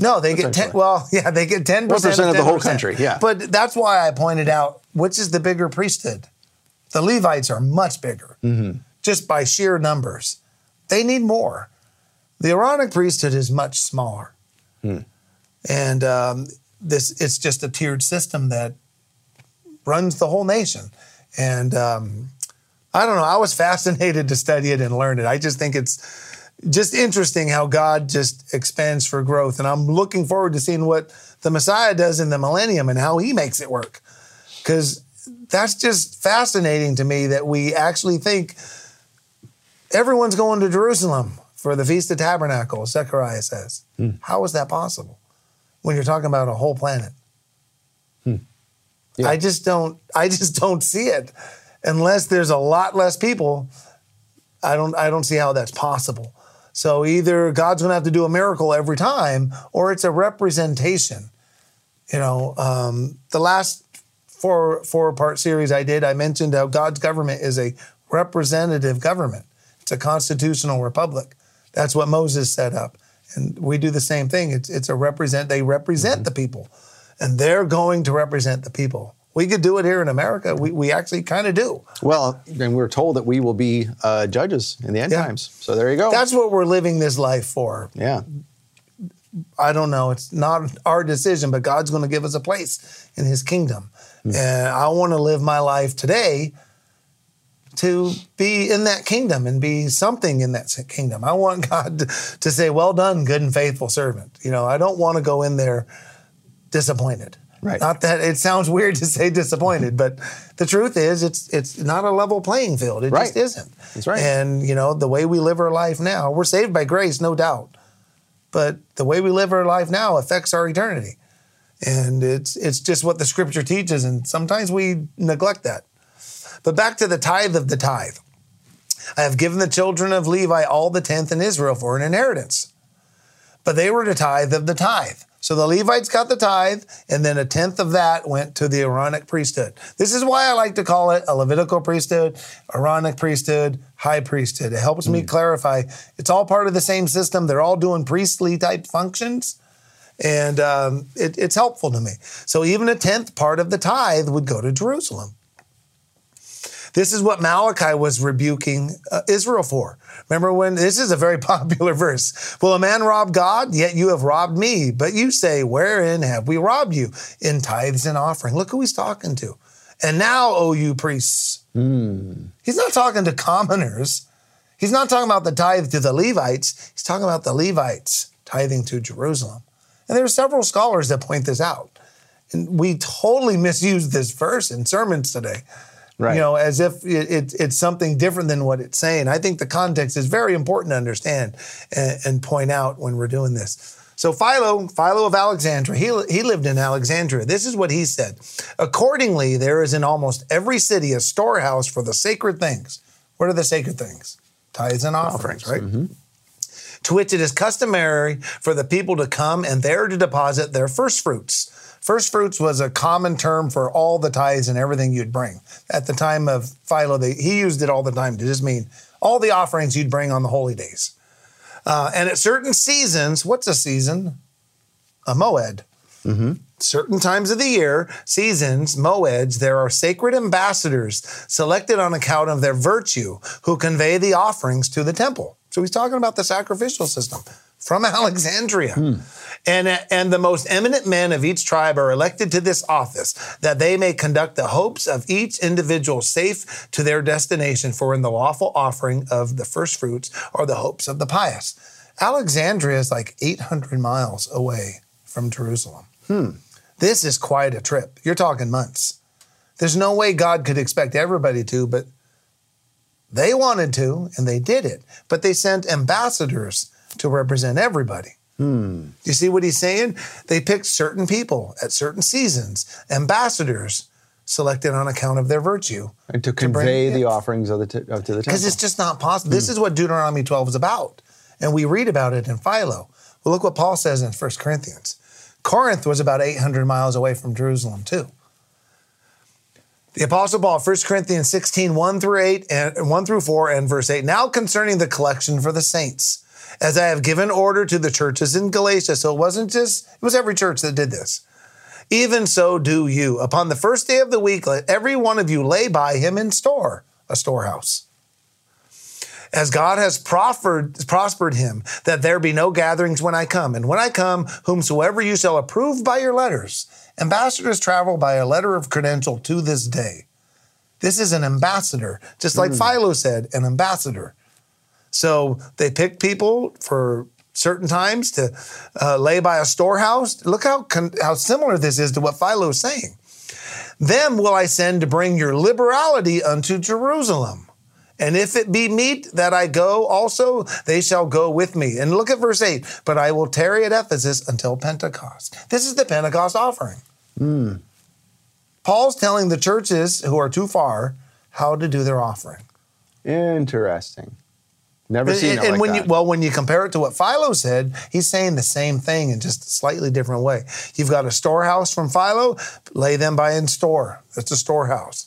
No, they get 10 well, [LAUGHS] yeah, they get 10% 1% of the whole country, yeah. but that's why I pointed out which is the bigger priesthood. The Levites are much bigger, Mm-hmm. just by sheer numbers. They need more. The Aaronic priesthood is much smaller, Hmm. and um, this it's just a tiered system that runs the whole nation. And um, I don't know. I was [LAUGHS] fascinated to study it and learn it. I just think it's just interesting how God just expands for growth. And I'm looking forward to seeing what the Messiah does in the millennium and how he makes it work. Because that's just fascinating to me that we actually think everyone's going to Jerusalem for the Feast of Tabernacles, Zechariah says. How is that possible when you're talking about a whole planet? I just don't I just don't see it. Unless there's a lot less people, I don't I don't see how that's possible. So either God's going to have to do a miracle every time, or it's a representation. You know, um, the last four four part series I did, I mentioned how God's government is a representative government. It's a constitutional republic. That's what Moses set up, and we do the same thing. It's it's a represent. They represent the people, and they're going to represent the people. We could do it here in America. We we actually kind of do. Well, and we're told that we will be uh, judges in the end Yeah. times. So there you go. That's what we're living this life for. yeah. I don't know. It's not our decision, but God's going to give us a place in His kingdom. And I want to live my life today to be in that kingdom and be something in that kingdom. I want God to, to say, Well done, good and faithful servant. You know, I don't want to go in there disappointed. Right. Not that it sounds weird to say disappointed, but the truth is it's it's not a level playing field. It Right. just isn't. That's right. And you know, the way we live our life now, we're saved by grace, no doubt. But the way we live our life now affects our eternity. And it's it's just what the scripture teaches, and sometimes we neglect that. But back to the tithe of the tithe. I have given the children of Levi all the tenth in Israel for an inheritance. But they were to tithe of the tithe. So the Levites got the tithe, and then a tenth of that went to the Aaronic priesthood. This is why I like to call it a Levitical priesthood, Aaronic priesthood, high priesthood. It helps me clarify it's all part of the same system. They're all doing priestly type functions, and um, it, it's helpful to me. So even a tenth part of the tithe would go to Jerusalem. This is what Malachi was rebuking uh, Israel for. Remember when this is a very [LAUGHS] popular verse. Will a man rob God? Yet you have robbed me. But you say, Wherein have we robbed you? In tithes and offering. Look who he's talking to. And now, O you priests. He's not talking to commoners. He's not talking about the tithe to the Levites. He's talking about the Levites tithing to Jerusalem. And there are several scholars that point this out. And we totally misuse this verse in sermons today. Right. You know, as if it, it, it's something different than what it's saying. I think the context is very important to understand and, and point out when we're doing this. So Philo, Philo of Alexandria, he, he lived in Alexandria. This is what he said. Accordingly, there is in almost every city a storehouse for the sacred things. What are the sacred things? Tithes and offerings, right? Mm-hmm. To which it is customary for the people to come and there to deposit their first fruits. First fruits was a common term for all the tithes and everything you'd bring. At the time of Philo, they, he used it all the time to just mean all the offerings you'd bring on the holy days. Uh, and at certain seasons, what's a season? A moed. Certain times of the year, seasons, moeds, there are sacred ambassadors selected on account of their virtue who convey the offerings to the temple. So he's talking about the sacrificial system from Alexandria. Hmm. And, and the most eminent men of each tribe are elected to this office, that they may conduct the hopes of each individual safe to their destination, for in the lawful offering of the first fruits are the hopes of the pious. Alexandria is like 800 miles away from Jerusalem. Hmm. This is quite a trip. You're talking months. There's no way God could expect everybody to, but they wanted to, and they did it. But they sent ambassadors to represent everybody. Hmm. You see what he's saying? They picked certain people at certain seasons, ambassadors selected on account of their virtue. And to bring convey the offerings of the t- of, to the temple. Because it's just not possible. This hmm. is what Deuteronomy 12 is about. And we read about it in Philo. Well, look what Paul says in 1 Corinthians. Corinth was about 800 miles away from Jerusalem, too. The Apostle Paul, 1 Corinthians 16, 1 through 8, and 1 through 4, and verse 8. Now concerning the collection for the saints, as I have given order to the churches in Galatia. So it wasn't just, it was every church that did this. Even so do you. Upon the first day of the week, let every one of you lay by him in store, a storehouse. As God has proffered, prospered him, that there be no gatherings when I come. And when I come, whomsoever you shall approve by your letters. Ambassadors travel by a letter of credential to this day. This is an ambassador, just like mm. Philo said, an ambassador. So they pick people for certain times to uh, lay by a storehouse. Look how con- how similar this is to what Philo is saying. Them will I send to bring your liberality unto Jerusalem. And if it be meet that I go also, they shall go with me. And look at verse 8. But I will tarry at Ephesus until Pentecost. This is the Pentecost offering. Paul's telling the churches who are too far how to do their offering. Interesting. Never seen And, it and like when that. you well, when you compare it to what Philo said, he's saying the same thing in just a slightly different way. You've got a storehouse from Philo, lay them by in store. That's a storehouse,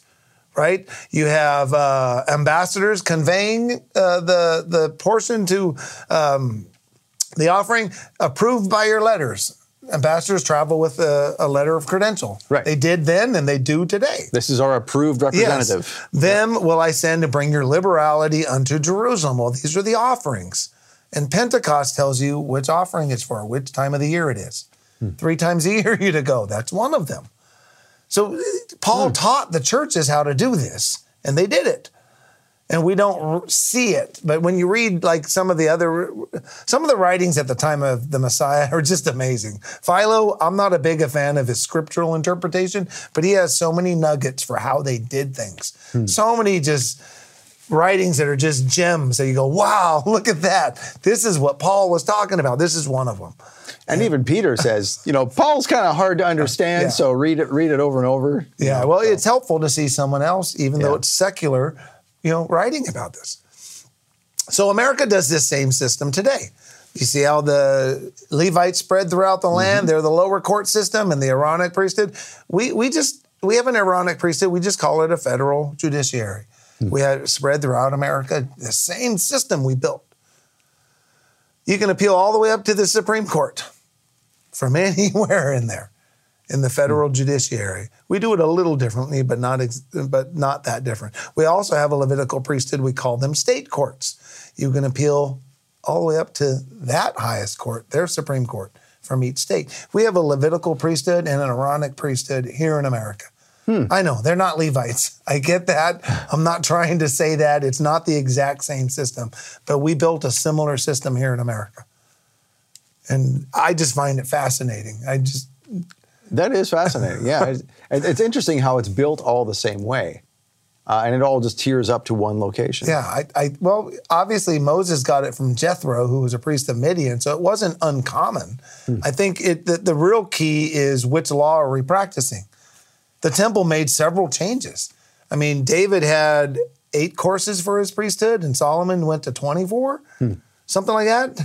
right? You have uh, ambassadors conveying uh, the the portion to um, the offering, approved by your letters. Ambassadors travel with a, a letter of credential. Right. They did then, and they do today. this is our approved representative. Yes. Them will I send to bring your liberality unto Jerusalem. Well, these are the offerings. And Pentecost tells you which offering it's for, which time of the year it is. Hmm. Three times a year [LAUGHS] you to go. That's one of them. So uh, Paul hmm. taught the churches how to do this, and they did it. And we don't r- see it. But when you read like some of the other, some of the writings at the time of the Messiah are just amazing. Philo, I'm not a big a fan of his scriptural interpretation, but he has so many nuggets for how they did things. Hmm. So many just writings that are just gems that you go, wow, [LAUGHS] look at that. This is what Paul was talking about. This is one of them. And even Peter [LAUGHS] says, you know, Paul's kind of hard to understand, Yeah. so read it, read it over and over. Yeah, know, well, so. it's helpful to see someone else, even though it's secular, you know, writing about this. So America does this same system today. You see how the Levites spread throughout the land. Mm-hmm. They're the lower court system and the Aaronic priesthood. We we just we have an Aaronic priesthood. We just call it a federal judiciary. Hmm. We have it spread throughout America. The same system we built. You can appeal all the way up to the Supreme Court from [LAUGHS] anywhere in there in the federal hmm. judiciary. We do it a little differently, but not ex- but not that different. We also have a Levitical priesthood. We call them state courts. You can appeal all the way up to that highest court, their Supreme Court, from each state. We have a Levitical priesthood and an Aaronic priesthood here in America. Hmm. I know they're not Levites. [LAUGHS] I get that. [SIGHS] I'm not trying to say that it's not the exact same system, but we built a similar system here in America. And I just find it fascinating. I just That is fascinating. Yeah, it's, it's interesting how it's built all the same way, uh, and it all just tiers up to one location. Yeah, I, I well, obviously Moses got it from Jethro, who was a priest of Midian, so it wasn't uncommon. I think it the, the real key is which law are we practicing. The temple made several changes. I mean, David had eight courses for his priesthood, and Solomon went to twenty four, something like that.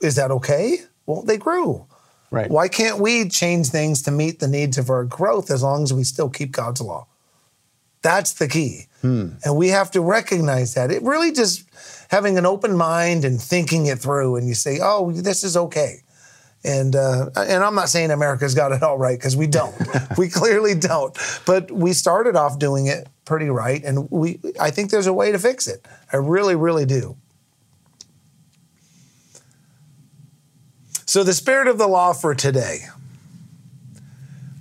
Is that okay? Well, they grew. Right. Why can't we change things to meet the needs of our growth as long as we still keep God's law? That's the key. And we have to recognize that. It really just having an open mind and thinking it through, and you say, oh, this is okay. And uh, and I'm not saying America's got it all right because we don't. [LAUGHS] we clearly don't. But we started off doing it pretty right, and we I think there's a way to fix it. I really, really do. So, the spirit of the law for today.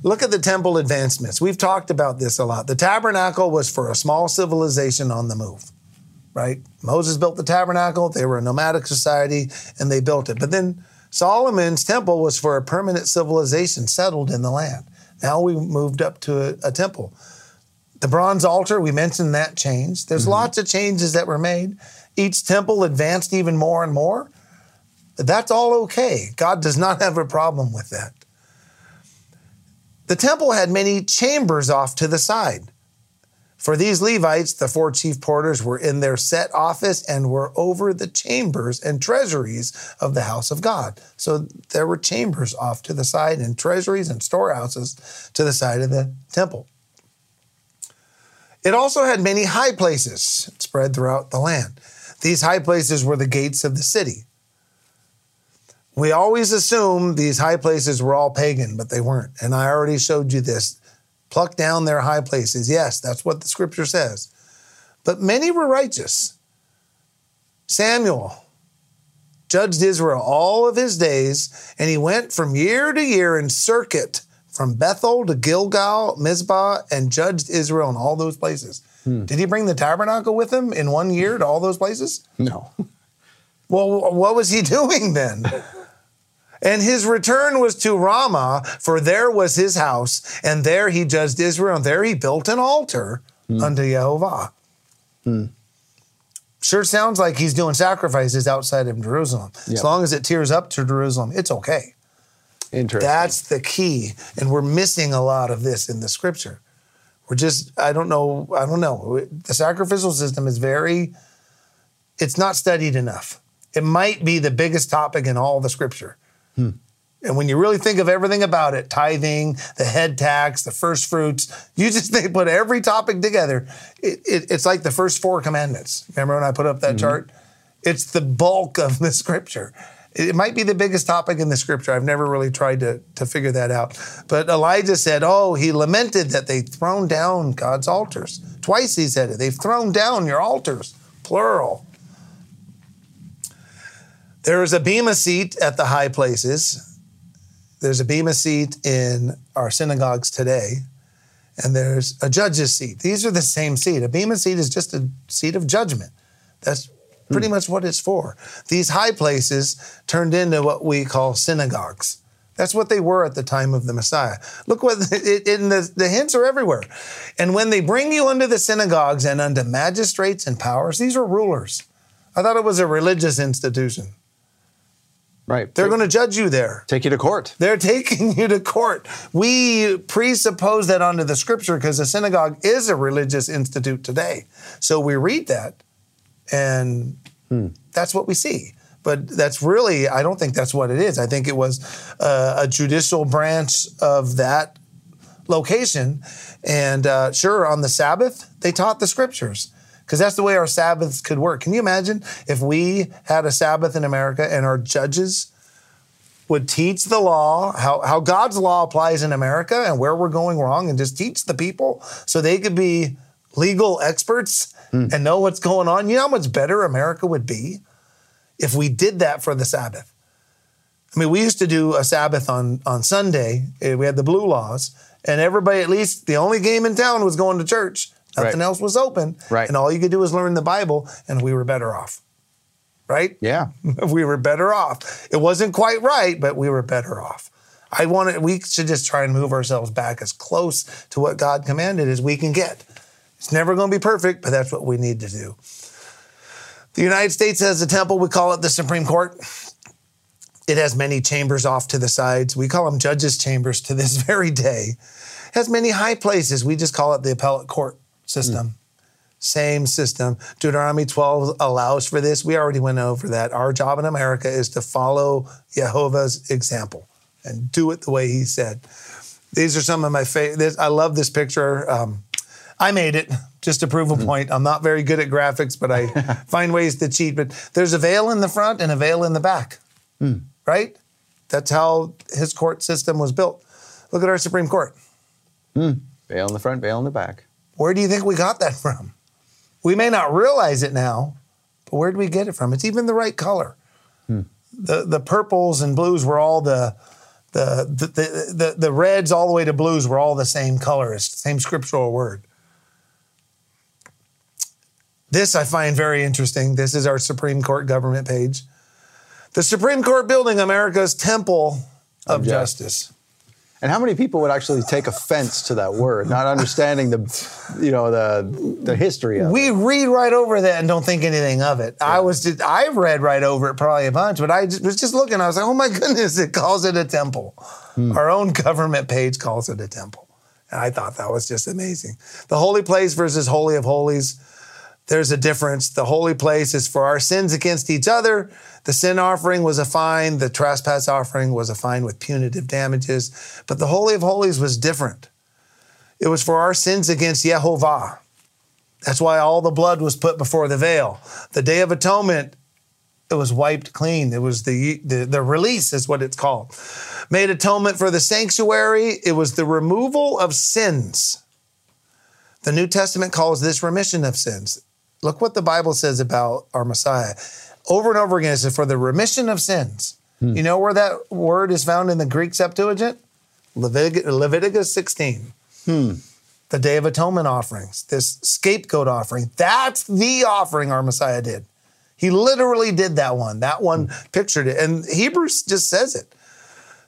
Look at the temple advancements. We've talked about this a lot. The tabernacle was for a small civilization on the move, right? Moses built the tabernacle, they were a nomadic society, and they built it. But then Solomon's temple was for a permanent civilization settled in the land. Now we moved up to a, a temple. The bronze altar, we mentioned that changed. There's mm-hmm. lots of changes that were made. Each temple advanced even more and more. That's all okay. God does not have a problem with that. The temple had many chambers off to the side. For these Levites, the four chief porters were in their set office and were over the chambers and treasuries of the house of God. So there were chambers off to the side and treasuries and storehouses to the side of the temple. It also had many high places spread throughout the land. These high places were the gates of the city. We always assume these high places were all pagan, but they weren't. And I already showed you this. Pluck down their high places. Yes, that's what the scripture says. But many were righteous. Samuel judged Israel all of his days, and he went from year to year in circuit from Bethel to Gilgal, Mizpah, and judged Israel in all those places. Hmm. Did he bring the tabernacle with him in one year to all those places? No. Well, what was he [LAUGHS] doing then? And his return was to Ramah, for there was his house, and there he judged Israel, and there he built an altar hmm. unto Jehovah. Hmm. Sure sounds like he's doing sacrifices outside of Jerusalem. Yep. As long as it tiers up to Jerusalem, it's okay. Interesting. That's the key. And we're missing a lot of this in the scripture. We're just, I don't know, I don't know. The sacrificial system is very, it's not studied enough. It might be the biggest topic in all the scripture. Hmm. And when you really think of everything about it, tithing, the head tax, the first fruits, you just [LAUGHS] they put every topic together. It, it, it's like the first four commandments. Remember when I put up that mm-hmm. chart? It's the bulk of the [LAUGHS] scripture. It might be the biggest topic in the scripture. I've never really tried to, to figure that out. But Elijah said, Oh, he lamented that they've thrown down God's altars. Twice he said it. They've thrown down your altars, plural. There is a bema seat at the high places. There's a bema seat in our synagogues today, and there's a judge's seat. These are the same seat. A bema seat is just a seat of judgment. That's pretty hmm. much what it's for. These high places turned into what we call synagogues. That's what they were at the time of the Messiah. Look what [LAUGHS] it, in the, the hints are everywhere. And when they bring you unto the synagogues and unto magistrates and powers, these are rulers. I thought it was a religious institution. Right. They're going to judge you there. take you to court. They're [LAUGHS] taking you to court. We presuppose that onto the scripture because the synagogue is a religious institute today. So we read that and that's what we see. But that's really, I don't think that's what it is. I think it was uh, a judicial branch of that location. And uh, sure, on the Sabbath, they taught the scriptures because that's the way our Sabbaths could work. Can you imagine if we had a Sabbath in America and our judges would teach the law, how, how God's law applies in America and where we're going wrong, and just teach the people so they could be legal experts hmm. and know what's going on? You know how much better America would be if we did that for the Sabbath? I mean, we used to do a Sabbath on, on Sunday. We had the blue laws, and everybody, at least the only game in town was going to church. Nothing Right. else was open. Right. And all you could do was learn the Bible, and we were better off. Right? Yeah. [LAUGHS] we were better off. It wasn't quite right, but we were better off. I want to, we should just try and move ourselves back as close to what God commanded as we can get. It's never going to be perfect, but that's what we need to do. The United States has a temple, we call it the Supreme Court. It has many chambers off to the sides. We call them judges' chambers to this [LAUGHS] very day. It has many high places. We just call it the appellate court system. Hmm. Same system. Deuteronomy 12 allows for this. We already went over that. Our job in America is to follow Jehovah's example and do it the way he said. These are some of my favorite. I love this picture. Um, I made it just to prove a hmm. point. I'm not very good at graphics, but I [LAUGHS] find ways to cheat. But there's a veil in the front and a veil in the back, hmm. right? That's how his court system was built. Look at our Supreme Court. Veil in the front, veil in the back. Where do you think we got that from? We may not realize it now, but where did we get it from? It's even the right color. Hmm. the the purples and blues were all the the the, the, the, the reds all the way to blues were all the same colors, same scriptural word. This I find very interesting. This is our Supreme Court government page. The Supreme Court building, America's temple of, Of justice. And how many people would actually take offense to that word, not understanding the, you know, the the history of it? We read right over that and don't think anything of it. I was just, I've read right over it probably a bunch, but I just, was just looking. I was like, oh my goodness, it calls it a temple. Hmm. Our own government page calls it a temple. And I thought that was just amazing. The holy place versus holy of holies. There's a difference. The holy place is for our sins against each other. The sin offering was a fine. The trespass offering was a fine with punitive damages. But the holy of holies was different. It was for our sins against Yehovah. That's why all the blood was put before the veil. The Day of Atonement, it was wiped clean. It was the, the, the release, is what it's called. Made atonement for the sanctuary. It was the removal of sins. The New Testament calls this remission of sins. Look what the Bible says about our Messiah. Over and over again, it says, for the remission of sins. Hmm. You know where that word is found in the Greek Septuagint? Levitic- Leviticus 16 hmm. the Day of Atonement offerings, this scapegoat offering. That's the offering our Messiah did. He literally did that one. That one hmm. pictured it. And Hebrews just says it.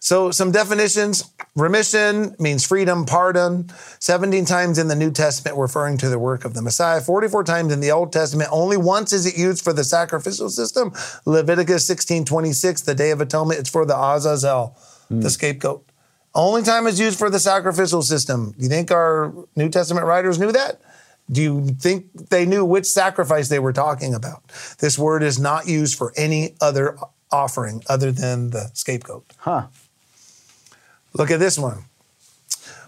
So, some definitions remission means freedom, pardon. 17 times in the New Testament referring to the work of the Messiah. 44 times in the Old Testament. Only once is it used for the sacrificial system. Leviticus 16 26, the Day of Atonement, it's for the Azazel, hmm. the scapegoat. Only time it's used for the sacrificial system. Do you think our New Testament writers knew that? Do you think they knew which sacrifice they were talking about? This word is not used for any other offering other than the scapegoat. Huh. Look at this one.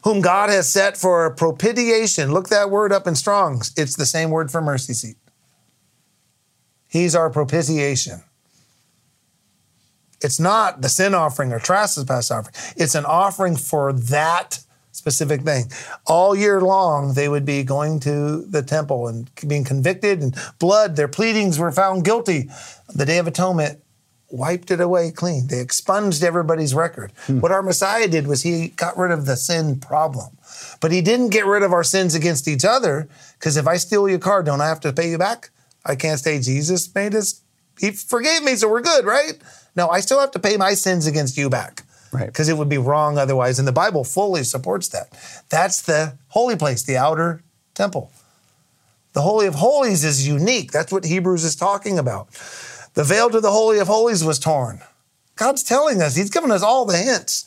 Whom God has set for propitiation. Look that word up in Strong's. It's the same word for mercy seat. He's our propitiation. It's not the sin offering or trespass offering. It's an offering for that specific thing. All year long, they would be going to the temple and being convicted and blood. Their pleadings were found guilty. The Day of Atonement wiped it away clean. They expunged everybody's record. Hmm. What our Messiah did was he got rid of the sin problem. But he didn't get rid of our sins against each other because if I steal your car, don't I have to pay you back? I can't say Jesus made us, he forgave me, so we're good, right? No, I still have to pay my sins against you back. Right. Because it would be wrong otherwise. And the Bible fully supports that. That's the holy place, the outer temple. The Holy of Holies is unique. That's what Hebrews is talking about. The veil to the Holy of Holies was torn. God's telling us, He's given us all the hints.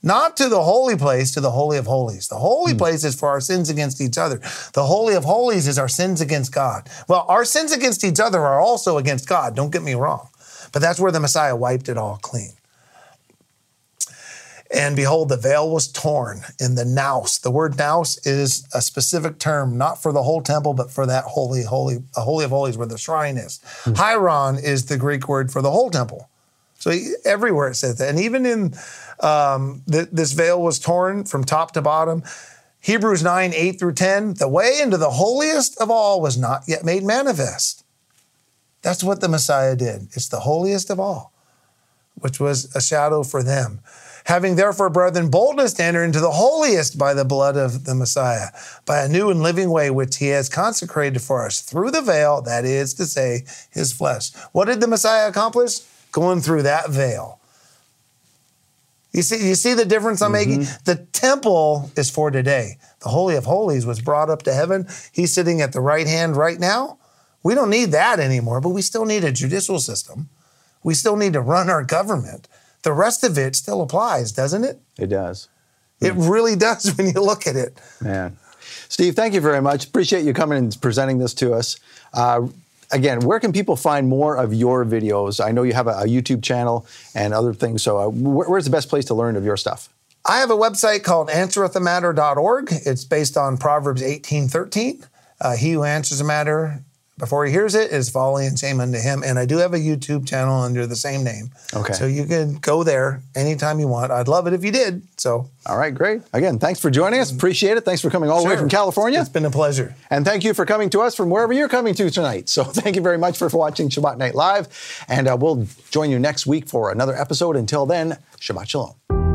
Not to the holy place, to the Holy of Holies. The holy hmm. place is for our sins against each other. The Holy of Holies is our sins against God. Well, our sins against each other are also against God, don't get me wrong. But that's where the Messiah wiped it all clean. And behold, the veil was torn in the naos. The word naos is a specific term, not for the whole temple, but for that holy, holy, a holy of holies where the shrine is. Hieron is the Greek word for the whole temple. So he- everywhere it says that. And even in um, th- this veil was torn from top to bottom. Hebrews 9, 8 through 10, the way into the holiest of all was not yet made manifest. That's what the Messiah did. It's the holiest of all, which was a shadow for them. Having therefore, brethren, boldness to enter into the holiest by the blood of the Messiah, by a new and living way which he has consecrated for us through the veil, that is to say, his flesh. What did the Messiah accomplish? Going through that veil. You see, you see the difference I'm making? Mm-hmm. The temple is for today. The Holy of Holies was brought up to heaven. He's sitting at the right hand right now. We don't need that anymore, but we still need a judicial system. We still need to run our government. The rest of it still applies, doesn't it? It does. It really does [LAUGHS] when you look at it. Man. Steve, thank you very much. Appreciate you coming and presenting this to us. Uh, again, where can people find more of your videos? I know you have a, a YouTube channel and other things. So, uh, where, where's the best place to learn of your stuff? I have a website called answerethematter.org. It's based on Proverbs 18:13. Uh, he who answers a matter before he hears it, is folly and shame unto him. And I do have a YouTube channel under the same name. Okay. So you can go there anytime you want. I'd love it if you did. So All right, great. Again, thanks for joining us. Appreciate it. Thanks for coming all the way from California. It's been a pleasure. And thank you for coming to us from wherever you're coming to tonight. So [LAUGHS] thank you very much for watching Shabbat Night Live. And uh, we'll join you next week for another episode. Until then, Shabbat Shalom.